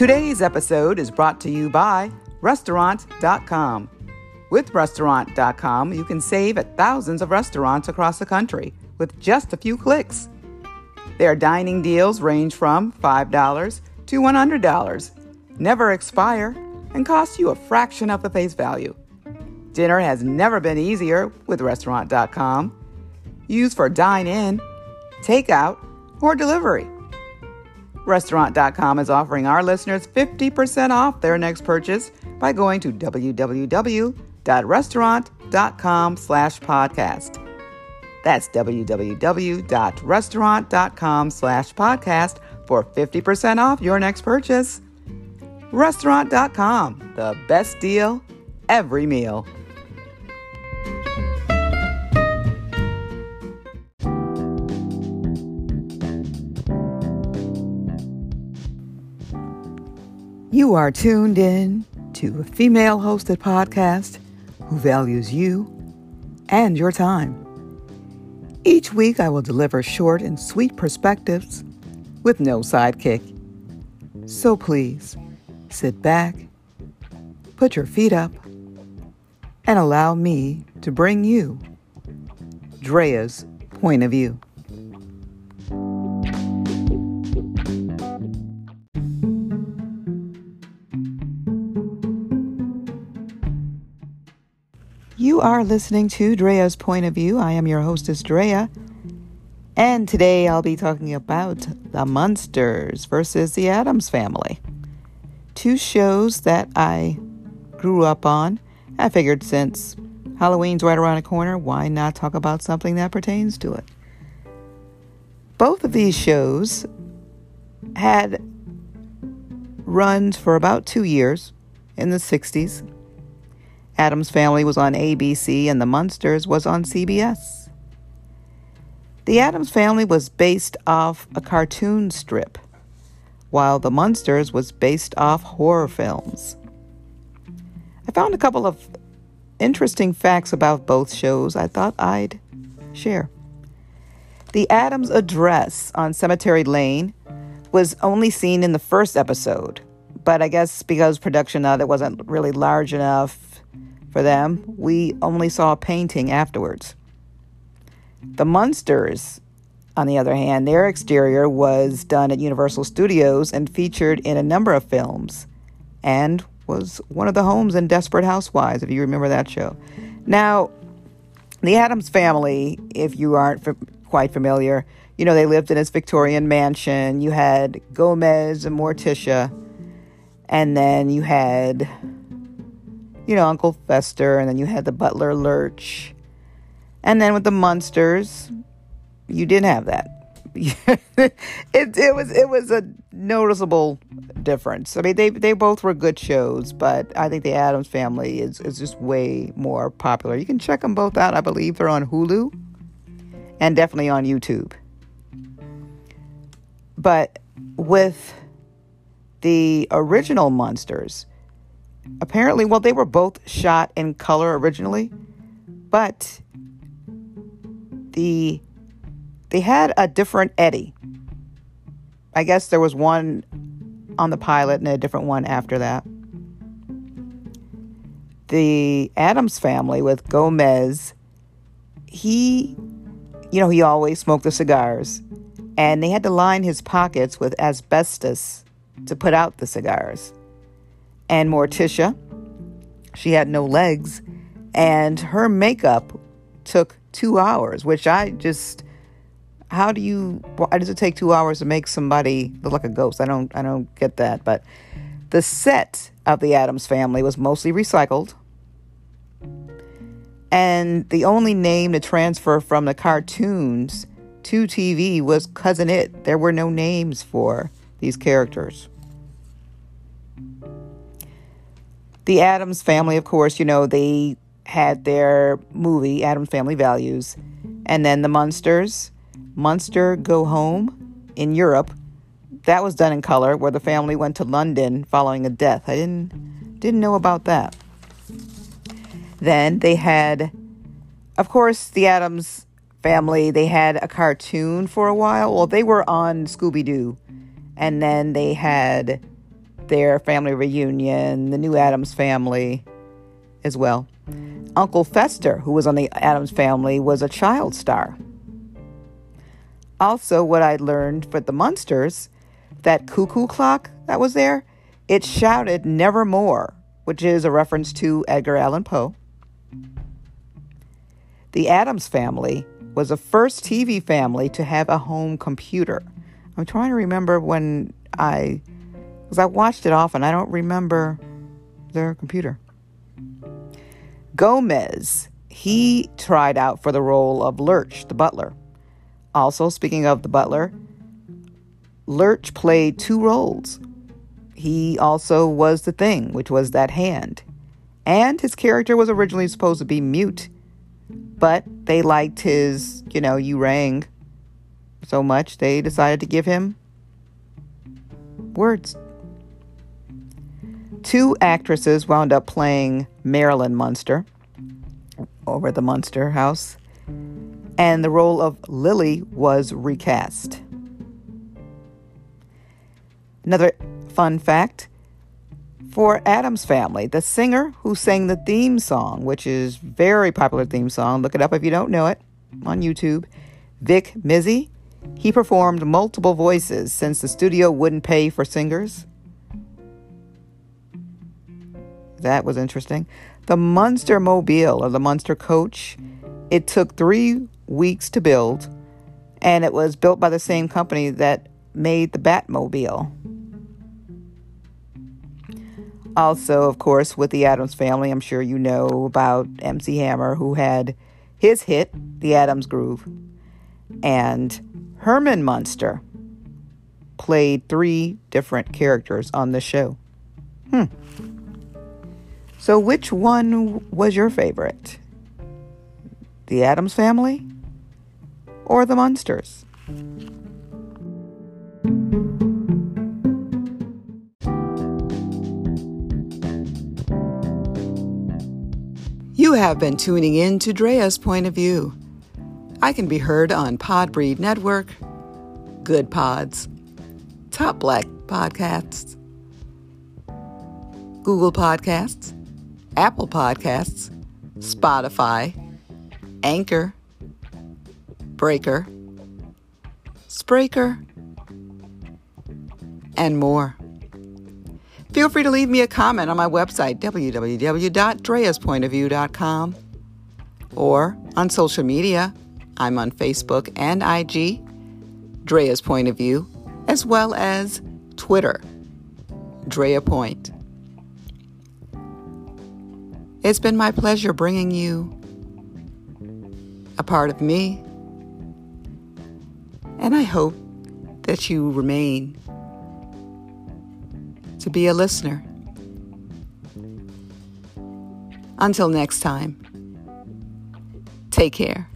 Today's episode is brought to you by Restaurant.com. With Restaurant.com, you can save at thousands of restaurants across the country with just a few clicks. Their dining deals range from $5 to $100, never expire, and cost you a fraction of the face value. Dinner has never been easier with Restaurant.com. Use for dine in, takeout, or delivery. Restaurant.com is offering our listeners 50% off their next purchase by going to www.restaurant.com slash podcast. That's www.restaurant.com slash podcast for 50% off your next purchase. Restaurant.com, the best deal every meal. You are tuned in to a female hosted podcast who values you and your time. Each week, I will deliver short and sweet perspectives with no sidekick. So please sit back, put your feet up, and allow me to bring you Drea's point of view. You are listening to Drea's Point of View. I am your hostess, Drea. And today I'll be talking about The Munsters versus The Addams Family. Two shows that I grew up on. I figured since Halloween's right around the corner, why not talk about something that pertains to it? Both of these shows had runs for about two years in the 60s Addams Family was on ABC and The Munsters was on CBS. The Addams Family was based off a cartoon strip, while The Munsters was based off horror films. I found a couple of interesting facts about both shows I thought I'd share. The Addams address on Cemetery Lane was only seen in the first episode, but I guess because production of it wasn't really large enough, for them, we only saw a painting afterwards. The Munsters, on the other hand, their exterior was done at Universal Studios and featured in a number of films and was one of the homes in Desperate Housewives, if you remember that show. Now, the Addams family, if you aren't f- quite familiar, you know, they lived in this Victorian mansion. You had Gomez and Morticia, and then you had you know, Uncle Fester, and then you had the butler Lurch. And then with the Munsters, you didn't have that. it it was it was a noticeable difference. I mean, they they both were good shows, but I think the Addams Family is is just way more popular. You can check them both out. I believe they're on Hulu and definitely on YouTube. But with the original Munsters, apparently, well, they were both shot in color originally, but the they had a different Eddie. I guess there was one on the pilot and a different one after that. The Addams family with Gomez, he, you know, he always smoked the cigars, and they had to line his pockets with asbestos to put out the cigars and Morticia. She had no legs, and her makeup took two hours, which I just how do you why does it take two hours to make somebody look like a ghost? I don't I don't get that. But the set of the Addams family was mostly recycled. And the only name to transfer from the cartoons to TV was Cousin It. There were no names for these characters. The Addams family, of course, you know, they had their movie, Addams Family Values. And then the Munsters, Munster Go Home in Europe. That was done in color, where the family went to London following a death. I didn't didn't know about that. Then they had, of course, the Addams family. They had a cartoon for a while. Well, they were on Scooby Doo, and then they had their family reunion, the new Addams family as well. Uncle Fester, who was on the Addams family, was a child star. Also, what I learned for the Munsters, that cuckoo clock that was there, it shouted nevermore, which is a reference to Edgar Allan Poe. The Addams family was the first TV family to have a home computer. I'm trying to remember when I, because I watched it often, I don't remember their computer. Gomez, he tried out for the role of Lurch, the butler. Also, speaking of the butler, Lurch played two roles. He also was the thing, which was that hand. And his character was originally supposed to be mute, but they liked his, you know, you rang so much, they decided to give him words. Two actresses wound up playing Marilyn Munster over the Munster house, and the role of Lily was recast. Another fun fact for Addams Family, the singer who sang the theme song, which is very popular theme song, look it up if you don't know it on YouTube, Vic Mizzy, he performed multiple voices since the studio wouldn't pay for singers. That was interesting. The Munster Mobile or the Munster Coach, it took three weeks to build, and it was built by the same company that made the Batmobile. Also, of course, with the Addams family, I'm sure you know about MC Hammer, who had his hit, The Addams Groove. And Herman Munster played three different characters on the show. Hmm. So, which one was your favorite? The Addams family or the Munsters? You have been tuning in to Drea's Point of View. I can be heard on Podbreed Network, Good Pods, Top Black Podcasts, Google Podcasts, Apple Podcasts, Spotify, Anchor, Breaker, Spreaker, and more. Feel free to leave me a comment on my website, www.dreaspointofview.com, or on social media. I'm on Facebook and IG, Drea's Point of View, as well as Twitter, Drea Point. It's been my pleasure bringing you a part of me, and I hope that you remain to be a listener. Until next time, take care.